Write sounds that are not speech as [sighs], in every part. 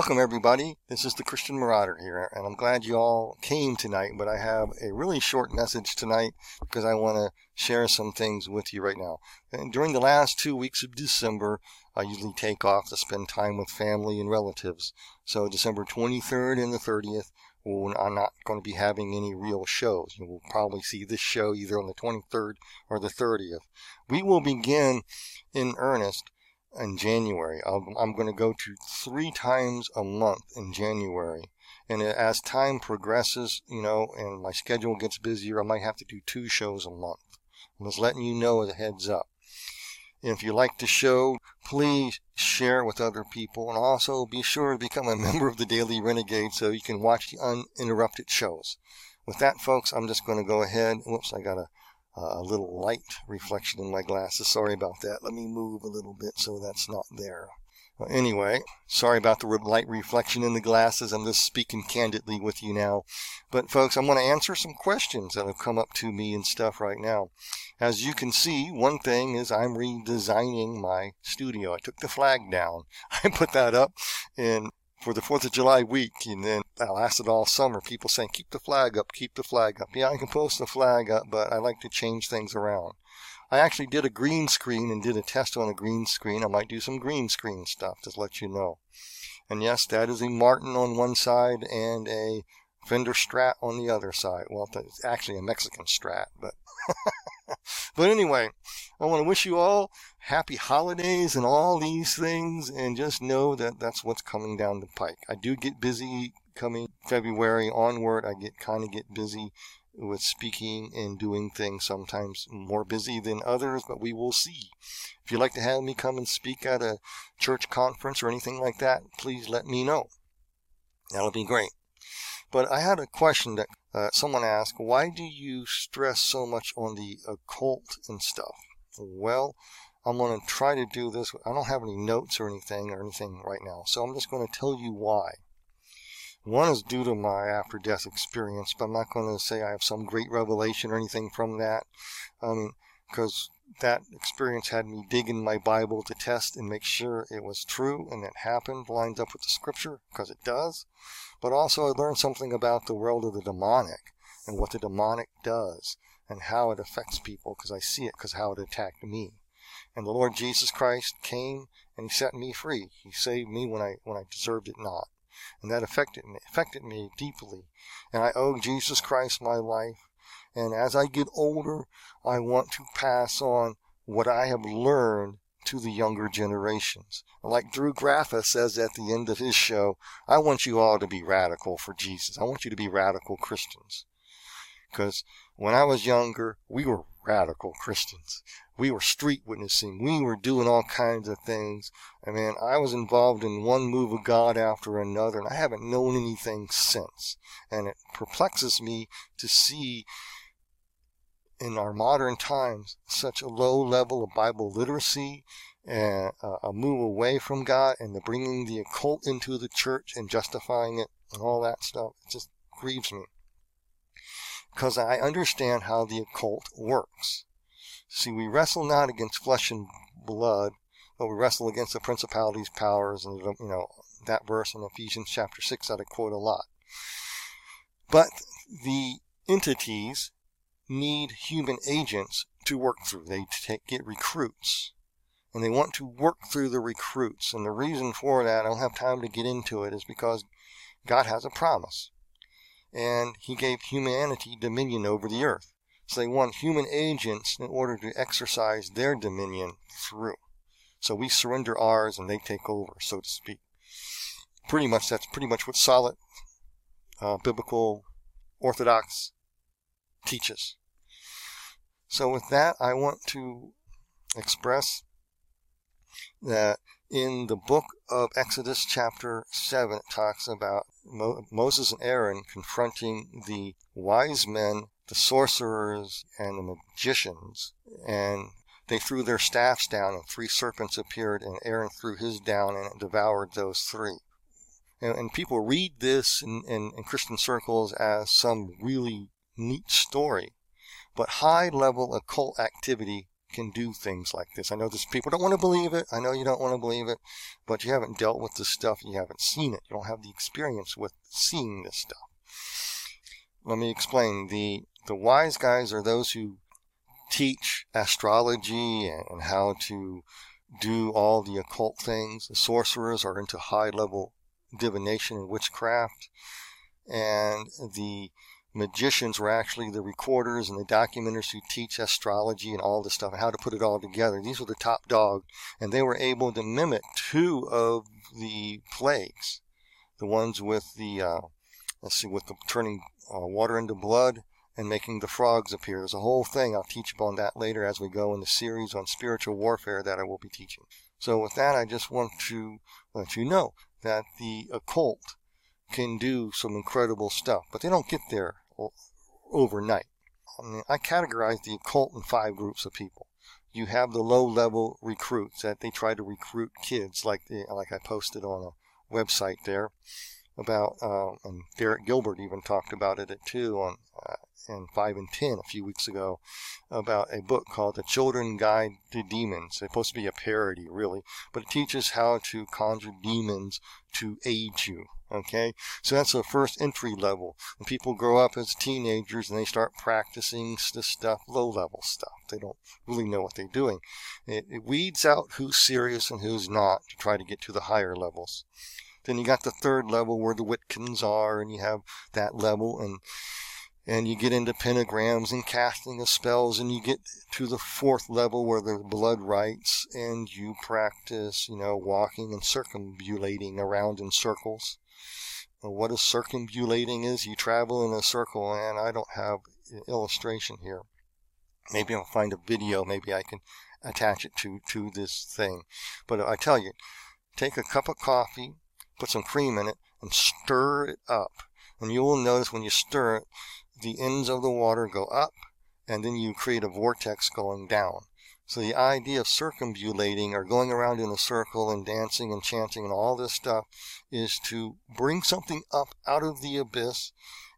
Welcome, everybody. This is the Christian Marauder here, and I'm glad you all came tonight. But I have a really short message tonight because I want to share some things with you right now. And during the last two weeks of December, I usually take off to spend time with family and relatives. So December 23rd and the 30th, well, I'm not going to be having any real shows. You will probably see this show either on the 23rd or the 30th. We will begin in earnest in January. I'm, I'm going to go to three times a month in January. And as time progresses, you know, and my schedule gets busier, I might have to do two shows a month. I'm just letting you know as a heads up. If you like the show, please share with other people and also be sure to become a [laughs] member of the Daily Renegade so you can watch the uninterrupted shows. With that, folks, I'm just going to go ahead. Whoops, I got to a little light reflection in my glasses. Sorry about that. Let me move a little bit so that's not there. Well, anyway, sorry about the light reflection in the glasses. I'm just speaking candidly with you now. But folks, I'm going to answer some questions that have come up to me and stuff right now. As you can see, one thing is I'm redesigning my studio. I took the flag down. [laughs] I put that up in for the Fourth of July week, and then that lasted all summer. People saying, "Keep the flag up, keep the flag up." Yeah, I can post the flag up, but I like to change things around. I actually did a green screen and did a test on a green screen. I might do some green screen stuff, just let you know. And yes, that is a Martin on one side and a Fender Strat on the other side. Well, it's actually a Mexican Strat, but [laughs] [laughs] but anyway, I want to wish you all happy holidays and all these things, and just know that that's what's coming down the pike. I do get busy coming February onward. I get kind of get busy with speaking and doing things, sometimes more busy than others, but we will see. If you'd like to have me come and speak at a church conference or anything like that, please let me know. That'll be great. But I had a question that uh, someone asked, why do you stress so much on the occult and stuff? Well, I'm going to try to do this. I don't have any notes or anything or anything right now, so I'm just going to tell you why. One is due to my after death experience, but I'm not going to say I have some great revelation or anything from that. Um, because that experience had me dig in my Bible to test and make sure it was true and it happened, lines up with the scripture, because it does. But also, I learned something about the world of the demonic and what the demonic does and how it affects people because I see it because how it attacked me. And the Lord Jesus Christ came and He set me free. He saved me when I when I deserved it not, and that affected me affected me deeply. And I owe Jesus Christ my life. And as I get older, I want to pass on what I have learned to the younger generations. Like Drew Graffa says at the end of his show, I want you all to be radical for Jesus. I want you to be radical Christians. Because when I was younger, we were radical Christians. We were street witnessing. We were doing all kinds of things. I mean, I was involved in one move of God after another, and I haven't known anything since. And it perplexes me to see in our modern times such a low level of Bible literacy and a move away from God and the bringing the occult into the church and justifying it and all that stuff. It just grieves me because I understand how the occult works. See, we wrestle not against flesh and blood, but we wrestle against the principalities, powers, and you know that verse in Ephesians chapter six that I quote a lot. But the entities need human agents to work through. They take, get recruits. And they want to work through the recruits. And the reason for that, I don't have time to get into it, is because God has a promise. And He gave humanity dominion over the earth. So they want human agents in order to exercise their dominion through. So we surrender ours and they take over, so to speak. Pretty much, that's pretty much what solid uh, biblical orthodox teaches. So with that, I want to express that in the book of Exodus chapter 7, it talks about Mo- Moses and Aaron confronting the wise men, the sorcerers, and the magicians. And they threw their staffs down, and three serpents appeared, and Aaron threw his down, and it devoured those three. And, and people read this in, in, in Christian circles as some really neat story but high level occult activity can do things like this. I know this people don't want to believe it. I know you don't want to believe it, but you haven't dealt with this stuff. You haven't seen it. You don't have the experience with seeing this stuff. Let me explain. The the wise guys are those who teach astrology and how to do all the occult things. The sorcerers are into high level divination and witchcraft. And the magicians were actually the recorders and the documenters who teach astrology and all this stuff how to put it all together. These were the top dog, and they were able to mimic two of the plagues, the ones with the uh, let's see, with the turning uh, water into blood and making the frogs appear. There's a whole thing. I'll teach upon that later as we go in the series on spiritual warfare that I will be teaching. So with that, I just want to let you know that the occult can do some incredible stuff, but they don't get there overnight. I, mean, I categorize the occult in five groups of people. You have the low level recruits that they try to recruit kids, like the, like I posted on a website there about, uh, and Derek Gilbert even talked about it at two on uh, in 5 and 10 a few weeks ago about a book called The Children Guide to Demons. It's supposed to be a parody, really, but it teaches how to conjure demons to aid you. Okay, so that's the first entry level. When people grow up as teenagers and they start practicing this stuff, low level stuff, they don't really know what they're doing. It, it weeds out who's serious and who's not to try to get to the higher levels. Then you got the third level where the Wiccans are, and you have that level, and and you get into pentagrams and casting of spells and you get to the fourth level where the blood rites and you practice you know walking and circumambulating around in circles. What is circumambulating is you travel in a circle and i don't have an illustration here. Maybe i'll find a video maybe i can attach it to to this thing. But i tell you take a cup of coffee put some cream in it and stir it up and you will notice when you stir it the ends of the water go up and then you create a vortex going down. So the idea of circumambulating or going around in a circle and dancing and chanting and all this stuff is to bring something up out of the abyss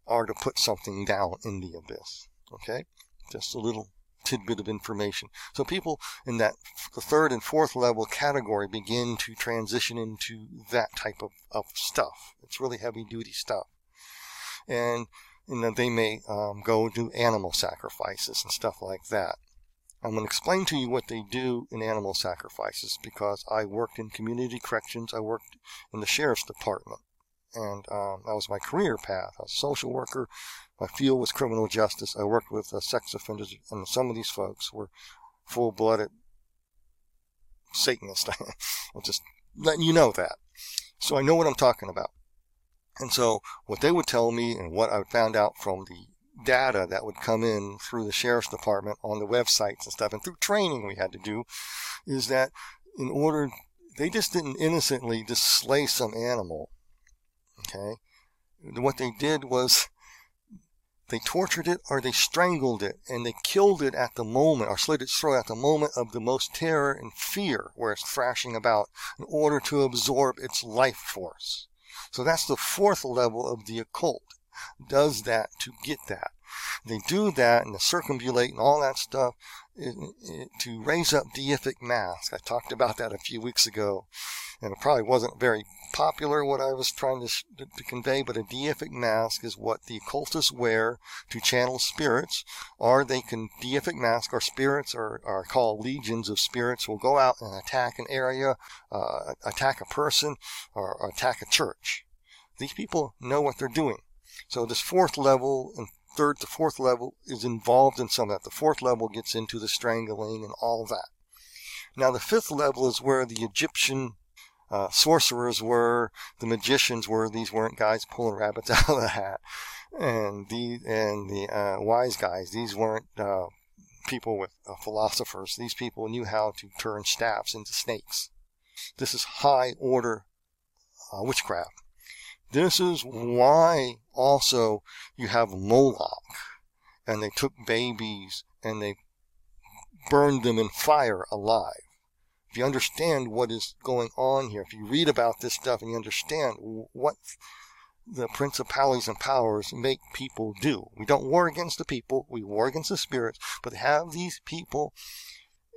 or to put something down in the abyss. Okay? Just a little tidbit of information. So people in that the third and fourth level category begin to transition into that type of, of stuff. It's really heavy duty stuff. And and then they may um, go do animal sacrifices and stuff like that. I'm going to explain to you what they do in animal sacrifices because I worked in community corrections. I worked in the sheriff's department, and um, that was my career path. I was a social worker. My field was criminal justice. I worked with uh, sex offenders, and some of these folks were full-blooded Satanists. [laughs] I'm just letting you know that. So I know what I'm talking about. And so what they would tell me and what I found out from the data that would come in through the sheriff's department on the websites and stuff and through training we had to do is that in order they just didn't innocently just slay some animal okay what they did was they tortured it or they strangled it and they killed it at the moment or slit its throat at the moment of the most terror and fear where it's thrashing about in order to absorb its life force so that's the fourth level of the occult. Does that to get that. They do that and the circumambulate and all that stuff to raise up deific masks. I talked about that a few weeks ago, and it probably wasn't very popular what I was trying to, to convey, but a deific mask is what the occultists wear to channel spirits, or they can deific mask, or spirits are, are called legions of spirits will go out and attack an area, uh, attack a person, or attack a church. These people know what they're doing. So this fourth level and third to fourth level is involved in some of that. The fourth level gets into the strangling and all that. Now the fifth level is where the Egyptian uh, sorcerers were, the magicians were. These weren't guys pulling rabbits [laughs] out of the hat, and the and the uh, wise guys. These weren't uh, people with uh, philosophers. These people knew how to turn staffs into snakes. This is high order uh, witchcraft. This is why also you have Moloch and they took babies and they burned them in fire alive. If you understand what is going on here, if you read about this stuff and you understand what the principalities and powers make people do. We don't war against the people, we war against the spirits, but have these people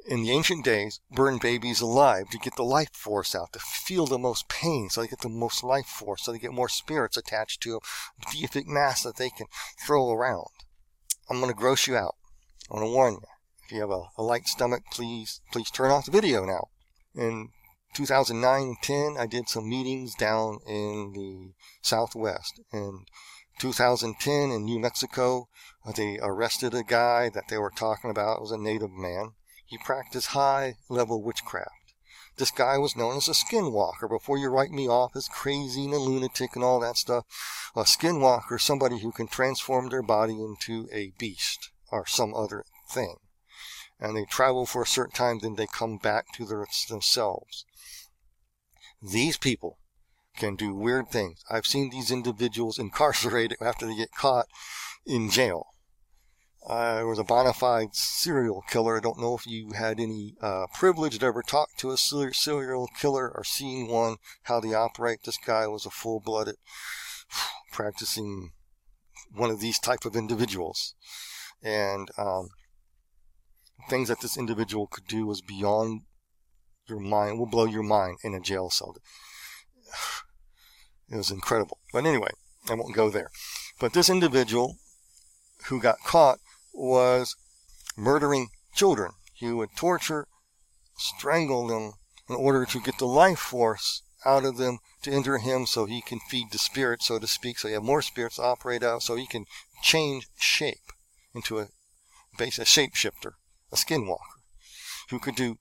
in the ancient days, burned babies alive to get the life force out, to feel the most pain, so they get the most life force, so they get more spirits attached to a deific mask that they can throw around. I'm going to gross you out. I want to warn you. If you have a, a light stomach, please, please turn off the video now. In 2009 10, I did some meetings down in the Southwest. In 2010 in New Mexico, uh, they arrested a guy that they were talking about. It was a native man. He practiced high level witchcraft. This guy was known as a skinwalker. Before you write me off as crazy and a lunatic and all that stuff, a skinwalker somebody who can transform their body into a beast or some other thing. And they travel for a certain time, then they come back to their, themselves. These people can do weird things. I've seen these individuals incarcerated [laughs] after they get caught in jail. I was a bona fide serial killer. I don't know if you had any uh, privilege to ever talk to a serial killer or seen one, how they operate. This guy was a full-blooded [sighs] practicing one of these type of individuals. And um, things that this individual could do was beyond your mind, will blow your mind in a jail cell. [sighs] It was incredible. But anyway, I won't go there. But this individual who got caught was murdering children. He would torture, strangle them in order to get the life force out of them to enter him so he can feed the spirit, so to speak, so you have more spirits operate out, so he can change shape into a base, a shapeshifter, a skinwalker, who could do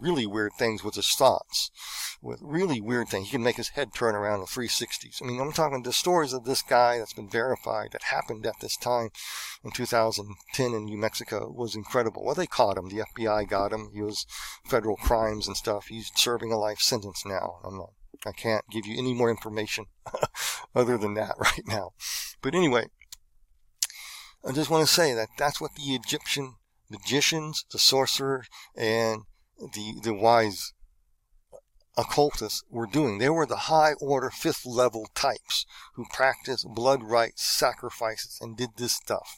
really weird things with his thoughts, with really weird things. He can make his head turn around in 360s. I mean, I'm talking the stories of this guy that's been verified that happened at this time in 2010 in New Mexico was incredible. Well, they caught him. The FBI got him. He was federal crimes and stuff. He's serving a life sentence now. I'm not, I can't give you any more information [laughs] other than that [laughs] right now. But anyway, I just want to say that that's what the Egyptian magicians, the sorcerers, and the, the wise occultists were doing. They were the high order fifth level types who practiced blood rites, sacrifices, and did this stuff.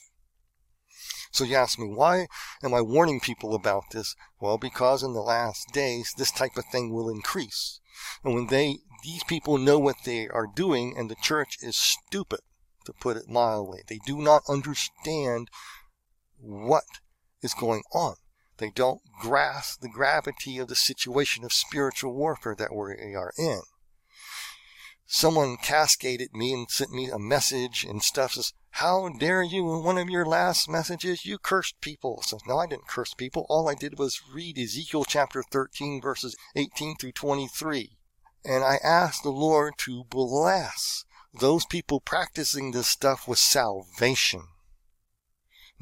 So you ask me, why am I warning people about this? Well, because in the last days, this type of thing will increase. And when they, these people know what they are doing and the church is stupid, to put it mildly, they do not understand what is going on. They don't grasp the gravity of the situation of spiritual warfare that we are in. Someone cascaded me and sent me a message and stuff says, how dare you in one of your last messages you cursed people. So no, I didn't curse people. All I did was read Ezekiel chapter 13 verses 18 through 23. And I asked the Lord to bless those people practicing this stuff with salvation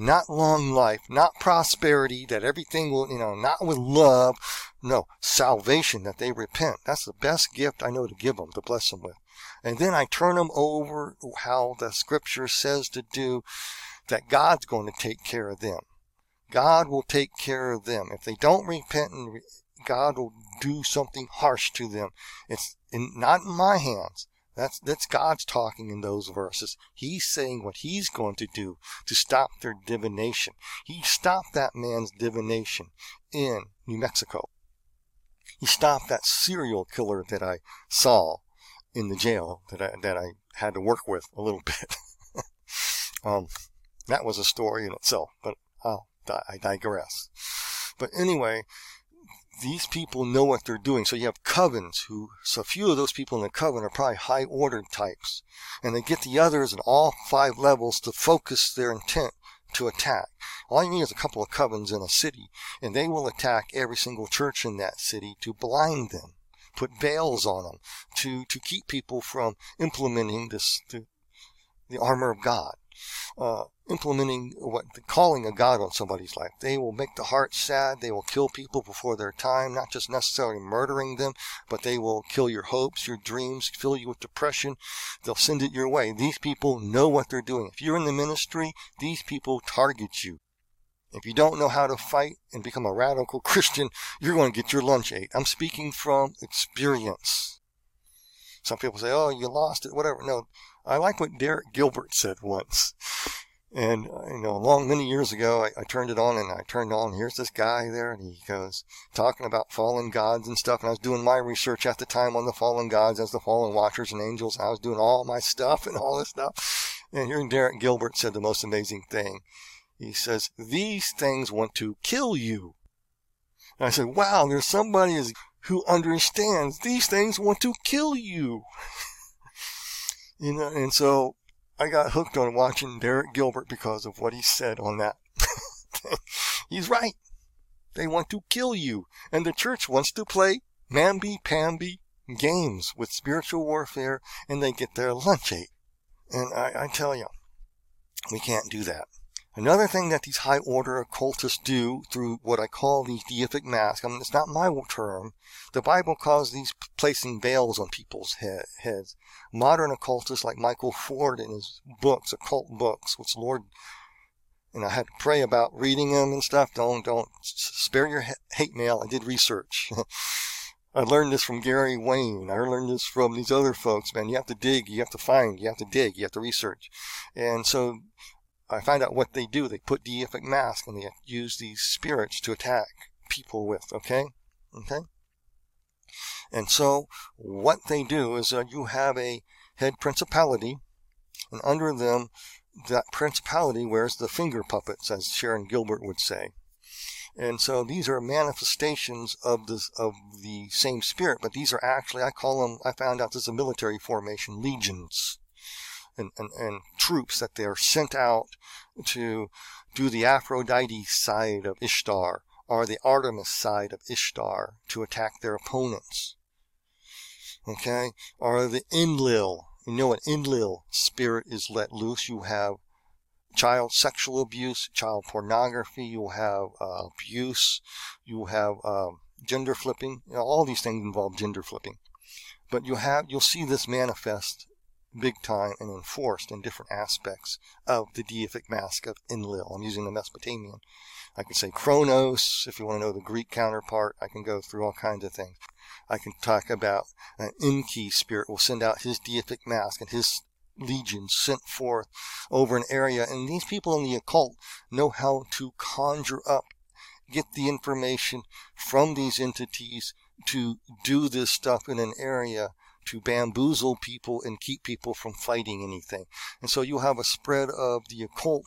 not long life, not prosperity, that everything will, you know, not with love. No, salvation, that they repent. That's the best gift I know to give them, to bless them with. And then I turn them over how the scripture says to do, that God's going to take care of them. God will take care of them. If they don't repent and God will do something harsh to them. It's in, not in my hands. That's, that's God's talking in those verses. He's saying what he's going to do to stop their divination. He stopped that man's divination in New Mexico. He stopped that serial killer that I saw in the jail that I, that I had to work with a little [laughs] bit. um, that was a story in itself, but I'll, I digress. But anyway, these people know what they're doing. So you have covens who, so a few of those people in the coven are probably high ordered types. And they get the others in all five levels to focus their intent to attack. All you need is a couple of covens in a city, and they will attack every single church in that city to blind them, put veils on them, to, to keep people from implementing this, the, the armor of God uh, implementing what calling a God on somebody's life. They will make the heart sad. They will kill people before their time, not just necessarily murdering them, but they will kill your hopes, your dreams, fill you with depression. They'll send it your way. These people know what they're doing. If you're in the ministry, these people target you. If you don't know how to fight and become a radical [laughs] Christian, you're going to get your lunch ate. I'm speaking from experience. Some people say, oh, you lost it, whatever. No, I like what Derek Gilbert said once. And, uh, you know, long, many years ago, I, I, turned it on and I turned on, here's this guy there, and he goes, talking about fallen gods and stuff. And I was doing my research at the time on the fallen gods as the fallen watchers and angels. I was doing all my stuff and all this stuff. And here Derek Gilbert said the most amazing thing. He says, these things want to kill you. And I said, wow, there's somebody who understands these things want to kill you. You know, and so I got hooked on watching Derek Gilbert because of what he said on that. [laughs] He's right. They want to kill you. And the church wants to play mamby-pamby games with spiritual warfare and they get their lunch ate. And I, I tell you, we can't do that. Another thing that these high order occultists do through what I call these deific masks, I mean, it's not my term. The Bible calls these placing veils on people's head, heads. Modern occultists like Michael Ford in his books, occult books, which Lord, and I had to pray about reading them and stuff. Don't, don't spare your hate mail. I did research. [laughs] I learned this from Gary Wayne. I learned this from these other folks, man. You have to dig, you have to find, you have to dig, you have to research. And so I find out what they do. They put deific masks and they use these spirits to attack people with. Okay, okay. And so what they do is uh, you have a head principality, and under them, that principality wears the finger puppets, as Sharon Gilbert would say. And so these are manifestations of the of the same spirit, but these are actually I call them. I found out there's a military formation, legions and, and, and troops that they're sent out to do the Aphrodite side of Ishtar or the Artemis side of Ishtar to attack their opponents. Okay? Or the Enlil. You know, an Enlil spirit is let loose. You have child sexual abuse, child pornography, you'll have uh, abuse, you'll have uh, gender flipping. You know, all these things involve gender flipping. But you have you'll see this manifest big time and enforced in different aspects of the deific mask of Enlil. I'm using the Mesopotamian. I can say Kronos, if you want to know the Greek counterpart. I can go through all kinds of things. I can talk about an Enki spirit will send out his deific mask and his legions sent forth over an area. And these people in the occult know how to conjure up, get the information from these entities to do this stuff in an area to bamboozle people and keep people from fighting anything. And so you'll have a spread of the occult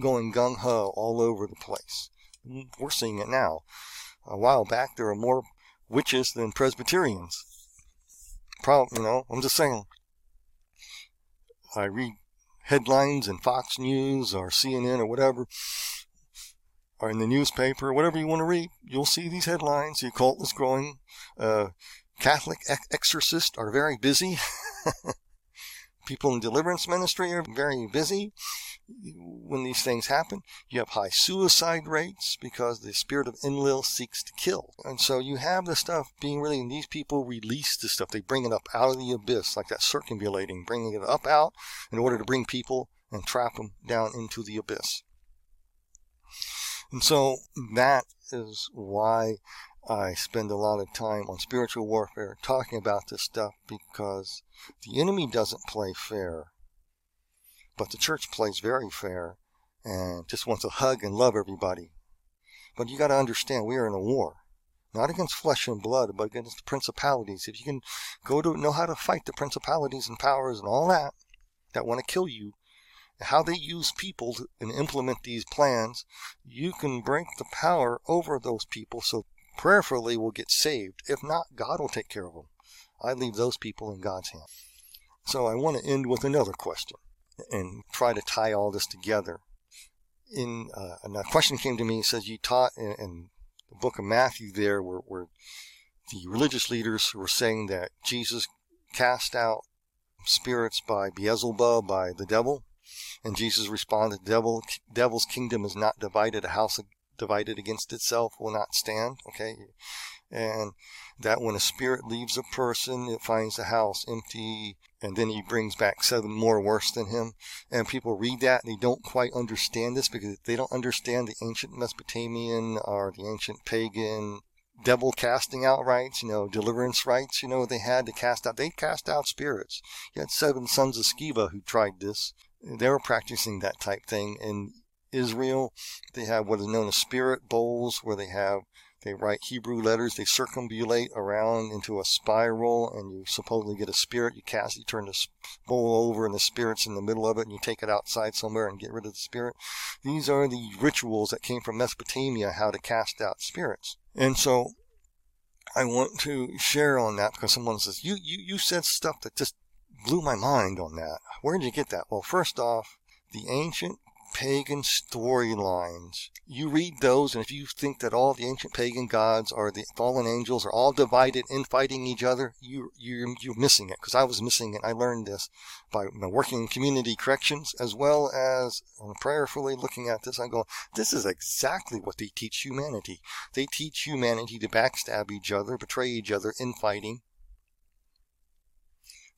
going gung ho all over the place. We're seeing it now. A while back, there were more witches than Presbyterians. Probably, you know, I'm just saying. I read headlines in Fox News or CNN or whatever, or in the newspaper, whatever you want to read, you'll see these headlines. The occult is growing. Uh, Catholic exorcists are very busy. [laughs] People in deliverance ministry are very busy when these things happen. You have high suicide rates because the spirit of Enlil seeks to kill. And so you have the stuff being really, these people release the stuff. They bring it up out of the abyss, like that circumambulating, bringing it up out in order to bring people and trap them down into the abyss. And so that is why I spend a lot of time on spiritual warfare talking about this stuff because the enemy doesn't play fair, but the church plays very fair and just wants to hug and love everybody. But you got to understand, we are in a war, not against flesh and blood, but against the principalities. If you can go to know how to fight the principalities and powers and all that that want to kill you, how they use people to, and implement these plans, you can break the power over those people so prayerfully will get saved. If not, God will take care of them. I leave those people in God's hands. So I want to end with another question and try to tie all this together. In uh, a question came to me. It says you taught in, in the book of Matthew there, where, where the religious leaders were saying that Jesus cast out spirits by Beelzebub, by the devil, and Jesus responded, "Devil, devil's kingdom is not divided a house divided against itself will not stand. Okay. And that when a spirit leaves a person, it finds the house empty and then he brings back seven more worse than him. And people read that and they don't quite understand this because they don't understand the ancient Mesopotamian or the ancient pagan devil casting out rites, you know, deliverance rites, you know, they had to cast out, they cast out spirits. You had seven sons of Sceva who tried this they were practicing that type thing in Israel. They have what is known as spirit bowls where they have they write Hebrew letters. They circumambulate around into a spiral, and you supposedly get a spirit. You cast, you turn the bowl over, and the spirit's in the middle of it, and you take it outside somewhere and get rid of the spirit. These are the rituals that came from Mesopotamia, how to cast out spirits. And so, I want to share on that because someone says you you you said stuff that just blew my mind on that. Where did you get that? Well, first off, the ancient pagan storylines. You read those, and if you think that all the ancient pagan gods are the fallen angels are all divided in fighting each other, you you you're missing it. Because I was missing it. I learned this by working in community corrections as well as um, prayerfully looking at this. I go, this is exactly what they teach humanity. They teach humanity to backstab each other, betray each other, infighting.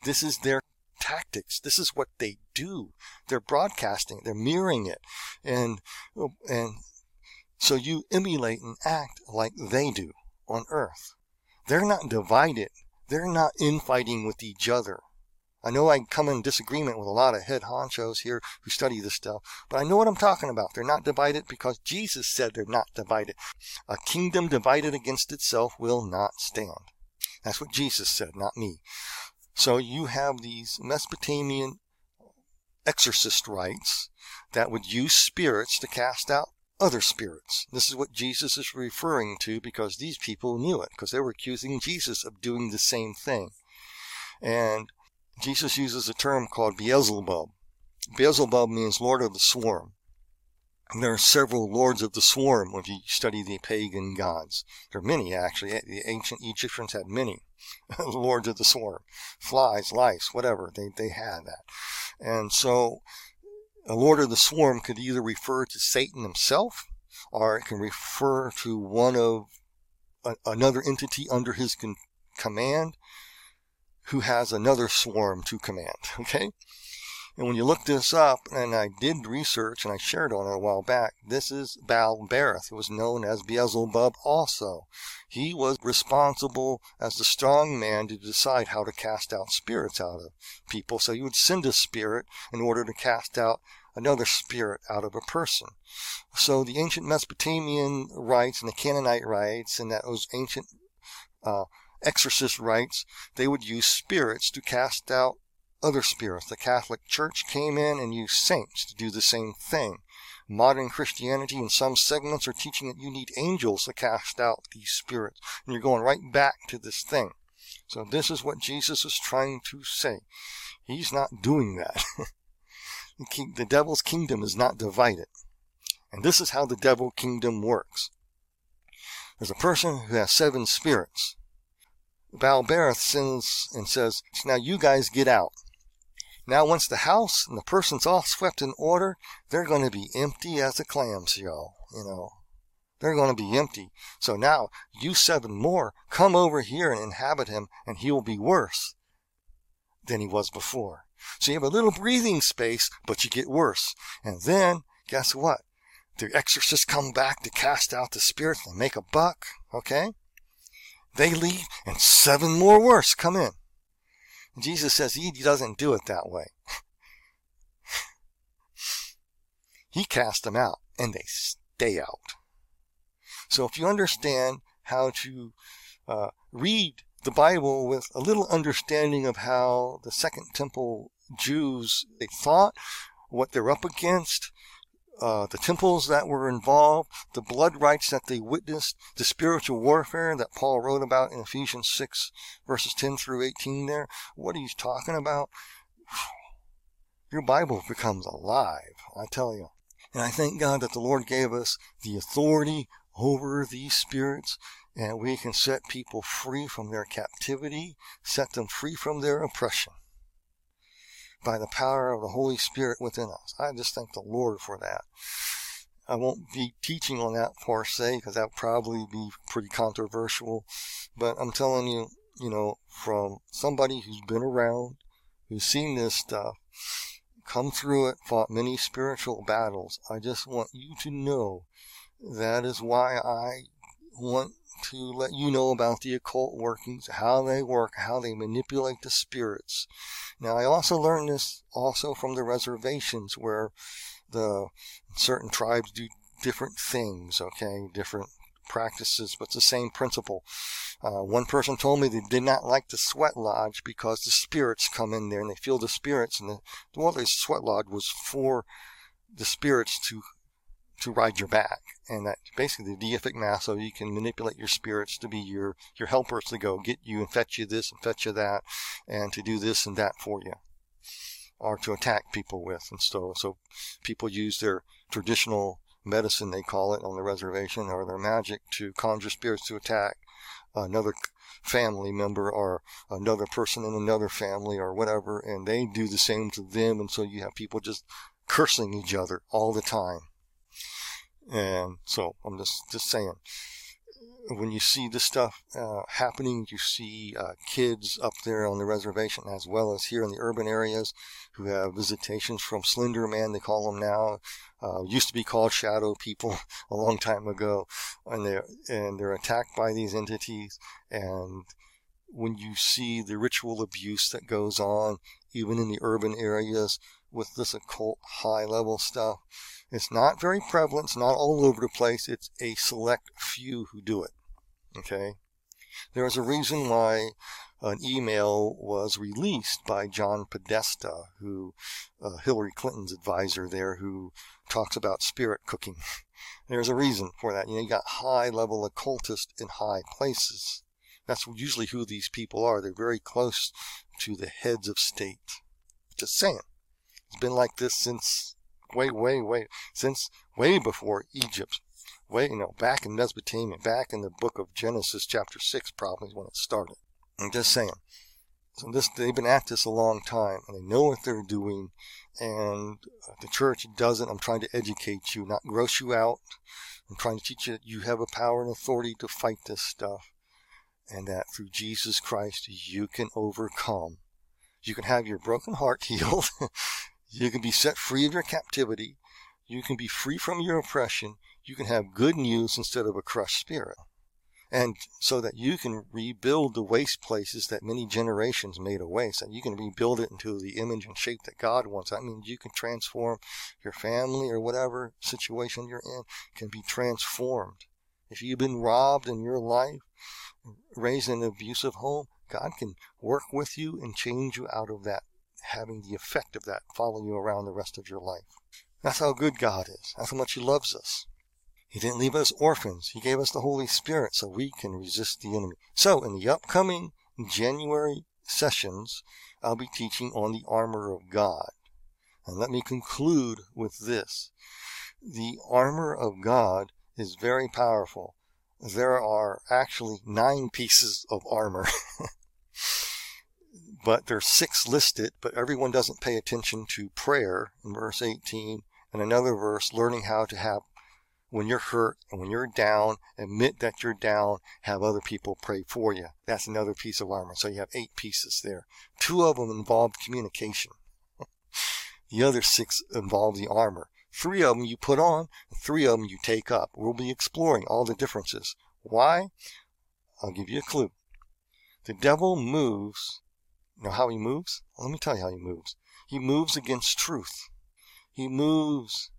This is their tactics. This is what they do. They're broadcasting. They're mirroring it, and and so you emulate and act like they do on Earth. They're not divided. They're not infighting with each other. I know I come in disagreement with a lot of head honchos here who study this stuff, but I know what I'm talking about. They're not divided because Jesus said they're not divided. A kingdom divided against itself will not stand. That's what Jesus said, not me. So you have these Mesopotamian exorcist rites that would use spirits to cast out other spirits. This is what Jesus is referring to because these people knew it, because they were accusing Jesus of doing the same thing. And Jesus uses a term called Beelzebub. Beelzebub means Lord of the Swarm. There are several lords of the swarm if you study the pagan gods. There are many, actually. The ancient Egyptians had many. [laughs] lords of the swarm, flies, lice, whatever. They, they had that. And so a lord of the swarm could either refer to Satan himself or it can refer to one of a, another entity under his con- command who has another swarm to command. Okay? And when you look this up, and I did research and I shared on it a while back, this is Baal Berith. It was known as Beelzebub also. He was responsible as the strong man to decide how to cast out spirits out of people. So he would send a spirit in order to cast out another spirit out of a person. So the ancient Mesopotamian rites and the Canaanite rites and that those ancient uh, exorcist rites, they would use spirits to cast out other spirits. The Catholic Church came in and used saints to do the same thing. Modern Christianity in some segments are teaching that you need angels to cast out these spirits. And you're going right back to this thing. So this is what Jesus is trying to say. He's not doing that. [laughs] the devil's kingdom is not divided. And this is how the devil kingdom works. There's a person who has seven spirits. Baal Berith sends and says, Now you guys get out. Now, once the house and the person's all swept in order, they're going to be empty as a clamshell, you know. They're going to be empty. So now, you seven more, come over here and inhabit him, and he will be worse than he was before. So you have a little breathing space, but you get worse. And then, guess what? The exorcists come back to cast out the spirits and make a buck, okay? They leave, and seven more worse come in. Jesus says he doesn't do it that way. [laughs] he cast them out and they stay out. So if you understand how to uh, read the Bible with a little understanding of how the Second Temple Jews they thought, what they're up against, uh, the temples that were involved, the blood rites that they witnessed, the spiritual warfare that Paul wrote about in Ephesians 6 verses 10 through 18 there. What he's talking about. [sighs] Your Bible becomes alive, I tell you. And I thank God that the Lord gave us the authority over these spirits and we can set people free from their captivity, set them free from their oppression by the power of the Holy Spirit within us. I just thank the Lord for that. I won't be teaching on that per se because that would probably be pretty controversial. But I'm telling you, you know, from somebody who's been around, who's seen this stuff, come through it, fought many spiritual battles. I just want you to know that is why I want to let you know about the occult workings, how they work, how they manipulate the spirits. Now, I also learned this also from the reservations where the certain tribes do different things, okay, different practices, but it's the same principle. Uh, one person told me they did not like the sweat lodge because the spirits come in there and they feel the spirits, and the well, the sweat lodge was for the spirits to to ride your back, and that basically the deific mask, so you can manipulate your spirits to be your your helpers to go get you and fetch you this and fetch you that, and to do this and that for you, or to attack people with, and so so people use their traditional medicine they call it on the reservation or their magic to conjure spirits to attack another family member or another person in another family or whatever. And they do the same to them. And so you have people just cursing each other all the time and so I'm just just saying when you see this stuff uh, happening, you see uh, kids up there on the reservation as well as here in the urban areas who have visitations from Slender Man, they call them now. Uh, used to be called shadow people [laughs] a long time ago, and they're and they're attacked by these entities. And when you see the ritual abuse that goes on, even in the urban areas with this occult high level stuff, it's not very prevalent. It's not all over the place. It's a select few who do it. Okay. There is a reason why an email was released by John Podesta, who uh, Hillary Clinton's advisor there, who talks about spirit cooking. [laughs] There's a reason for that. You know, you got high level occultists in high places. That's usually who these people are. They're very close to the heads of state. Just saying. It's been like this since way, way, way, since way before Egypt. Way, you know, back in Mesopotamia, back in the book of Genesis, chapter 6, probably when it started. I'm just saying. So this, they've been at this a long time, and they know what they're doing, and uh, the church doesn't. I'm trying to educate you, not gross you out. I'm trying to teach you that you have a power and authority to fight this stuff, and that through Jesus Christ you can overcome. You can have your broken heart [laughs] healed. You can be set free of your captivity. You can be free from your oppression. You can have good news instead of a crushed spirit. And so that you can rebuild the waste places that many generations made a waste, and you can rebuild it into the image and shape that God wants. I mean, you can transform your family or whatever situation you're in can be transformed. If you've been robbed in your life, raised in an abusive home, God can work with you and change you out of that having the effect of that follow you around the rest of your life. That's how good God is. That's how much He loves us. He didn't leave us orphans. He gave us the Holy Spirit so we can resist the enemy. So, in the upcoming January sessions, I'll be teaching on the armor of God. And let me conclude with this. The armor of God is very powerful. There are actually nine pieces of armor. [laughs] but there's six listed, but everyone doesn't pay attention to prayer in verse 18 and another verse, learning how to have, when you're hurt and when you're down, admit that you're down, have other people pray for you. That's another piece of armor. So you have eight pieces there. Two of them involve communication. [laughs] the other six involve the armor. Three of them you put on, three of them you take up. We'll be exploring all the differences. Why? I'll give you a clue. The devil moves know how he moves? Well, let me tell you how he moves. He moves against truth. He moves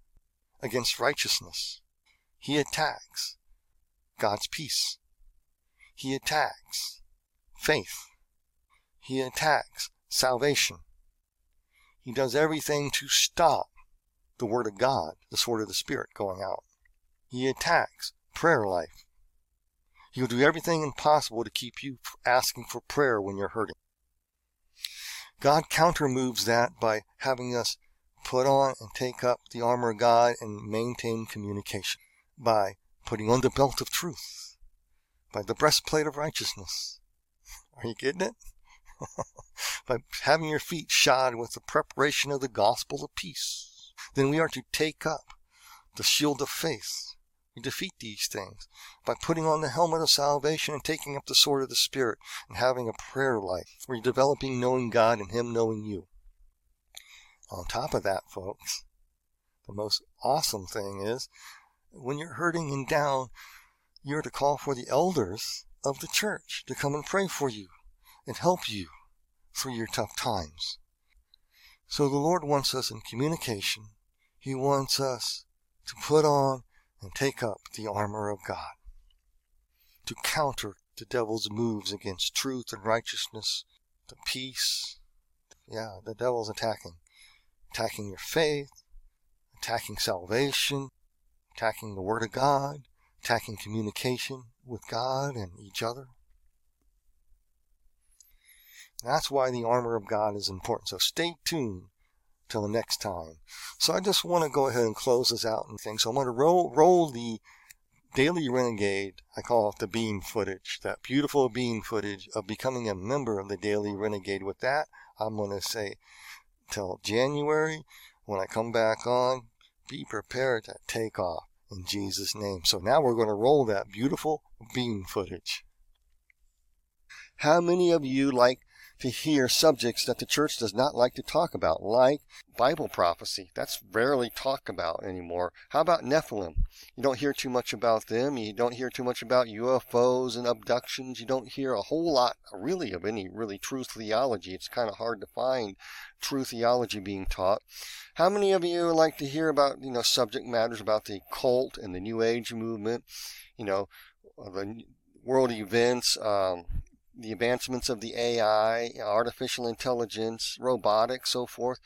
against righteousness. He attacks God's peace. He attacks faith. He attacks salvation. He does everything to stop the Word of God, the sword of the Spirit, going out. He attacks prayer life. He'll do everything impossible to keep you asking for prayer when you're hurting. God countermoves that by having us put on and take up the armor of God and maintain communication by putting on the belt of truth, by the breastplate of righteousness. Are you getting it? [laughs] by having your feet shod with the preparation of the gospel of peace. Then we are to take up the shield of faith we defeat these things by putting on the helmet of salvation and taking up the sword of the Spirit and having a prayer life you're developing knowing God and Him knowing you. On top of that, folks, the most awesome thing is when you're hurting and down, you're to call for the elders of the church to come and pray for you and help you through your tough times. So the Lord wants us in communication. He wants us to put on and take up the armor of God, to counter the devil's moves against truth and righteousness, the peace. Yeah, the devil's attacking. Attacking your faith, attacking salvation, attacking the Word of God, attacking communication with God and each other. That's why the armor of God is important. So stay tuned till the next time. So I just want to go ahead and close this out and things. So I'm going to roll, roll the Daily Renegade. I call it the bean footage, that beautiful bean footage of becoming a member of the Daily Renegade. With that, I'm going to say till January when I come back on, be prepared to take off in Jesus' name. So now we're going to roll that beautiful bean footage. How many of you like to hear subjects that the church does not like to talk about, like Bible prophecy. That's rarely talked about anymore. How about Nephilim? You don't hear too much about them. You don't hear too much about UFOs and abductions. You don't hear a whole lot, really, of any really true theology. It's kind of hard to find true theology being taught. How many of you like to hear about, you know, subject matters about the cult and the New Age movement? You know, the world events, um, the advancements of the AI, artificial intelligence, robotics, so forth,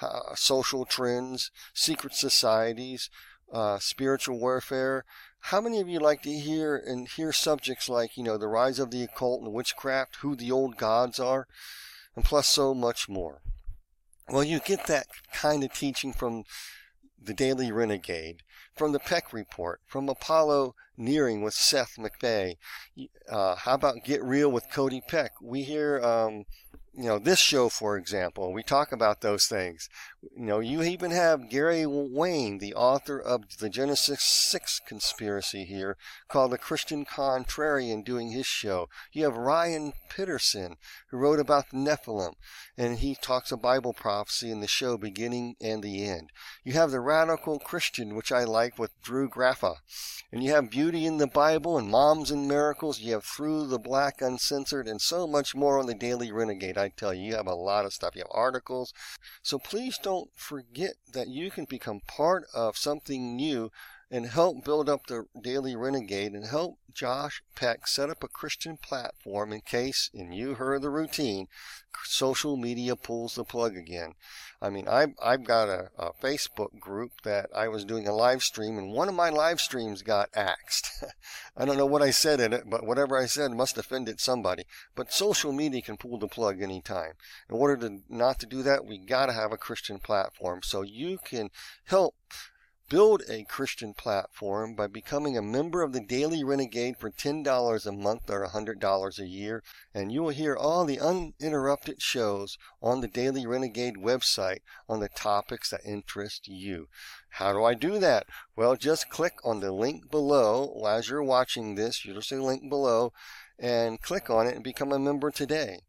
uh, social trends, secret societies, uh, spiritual warfare. How many of you like to hear and hear subjects like, you know, the rise of the occult and witchcraft, who the old gods are, and plus so much more? Well, you get that kind of teaching from the Daily Renegade, from the Peck Report, from Apollo Nearing with Seth MacFabe. Uh, how about Get Real with Cody Peck? We hear um, you know, this show, for example, we talk about those things. You know, you even have Gary Wayne, the author of the Genesis 6 conspiracy here, called The Christian Contrarian, doing his show. You have Ryan Pitterson, who wrote about the Nephilim, and he talks of Bible prophecy in the show beginning and the end. You have The Radical Christian, which I like, with Drew Graffa. And you have Beauty in the Bible and Moms and Miracles. You have Through the Black Uncensored, and so much more on the Daily Renegade. I tell you, you have a lot of stuff. You have articles. So please don't forget that you can become part of something new and help build up the Daily Renegade and help Josh Peck set up a Christian platform in case, and you heard the routine, social media pulls the plug again. I mean, I've, I've got a, a Facebook group that I was doing a live stream, and one of my live streams got axed. [laughs] I don't know what I said in it, but whatever I said must have offended somebody. But social media can pull the plug anytime. In order to not to do that, we got to have a Christian platform so you can help Build a Christian platform by becoming a member of the Daily Renegade for $10 a month or $100 a year, and you will hear all the uninterrupted shows on the Daily Renegade website on the topics that interest you. How do I do that? Well, just click on the link below as you're watching this. You'll see the link below and click on it and become a member today.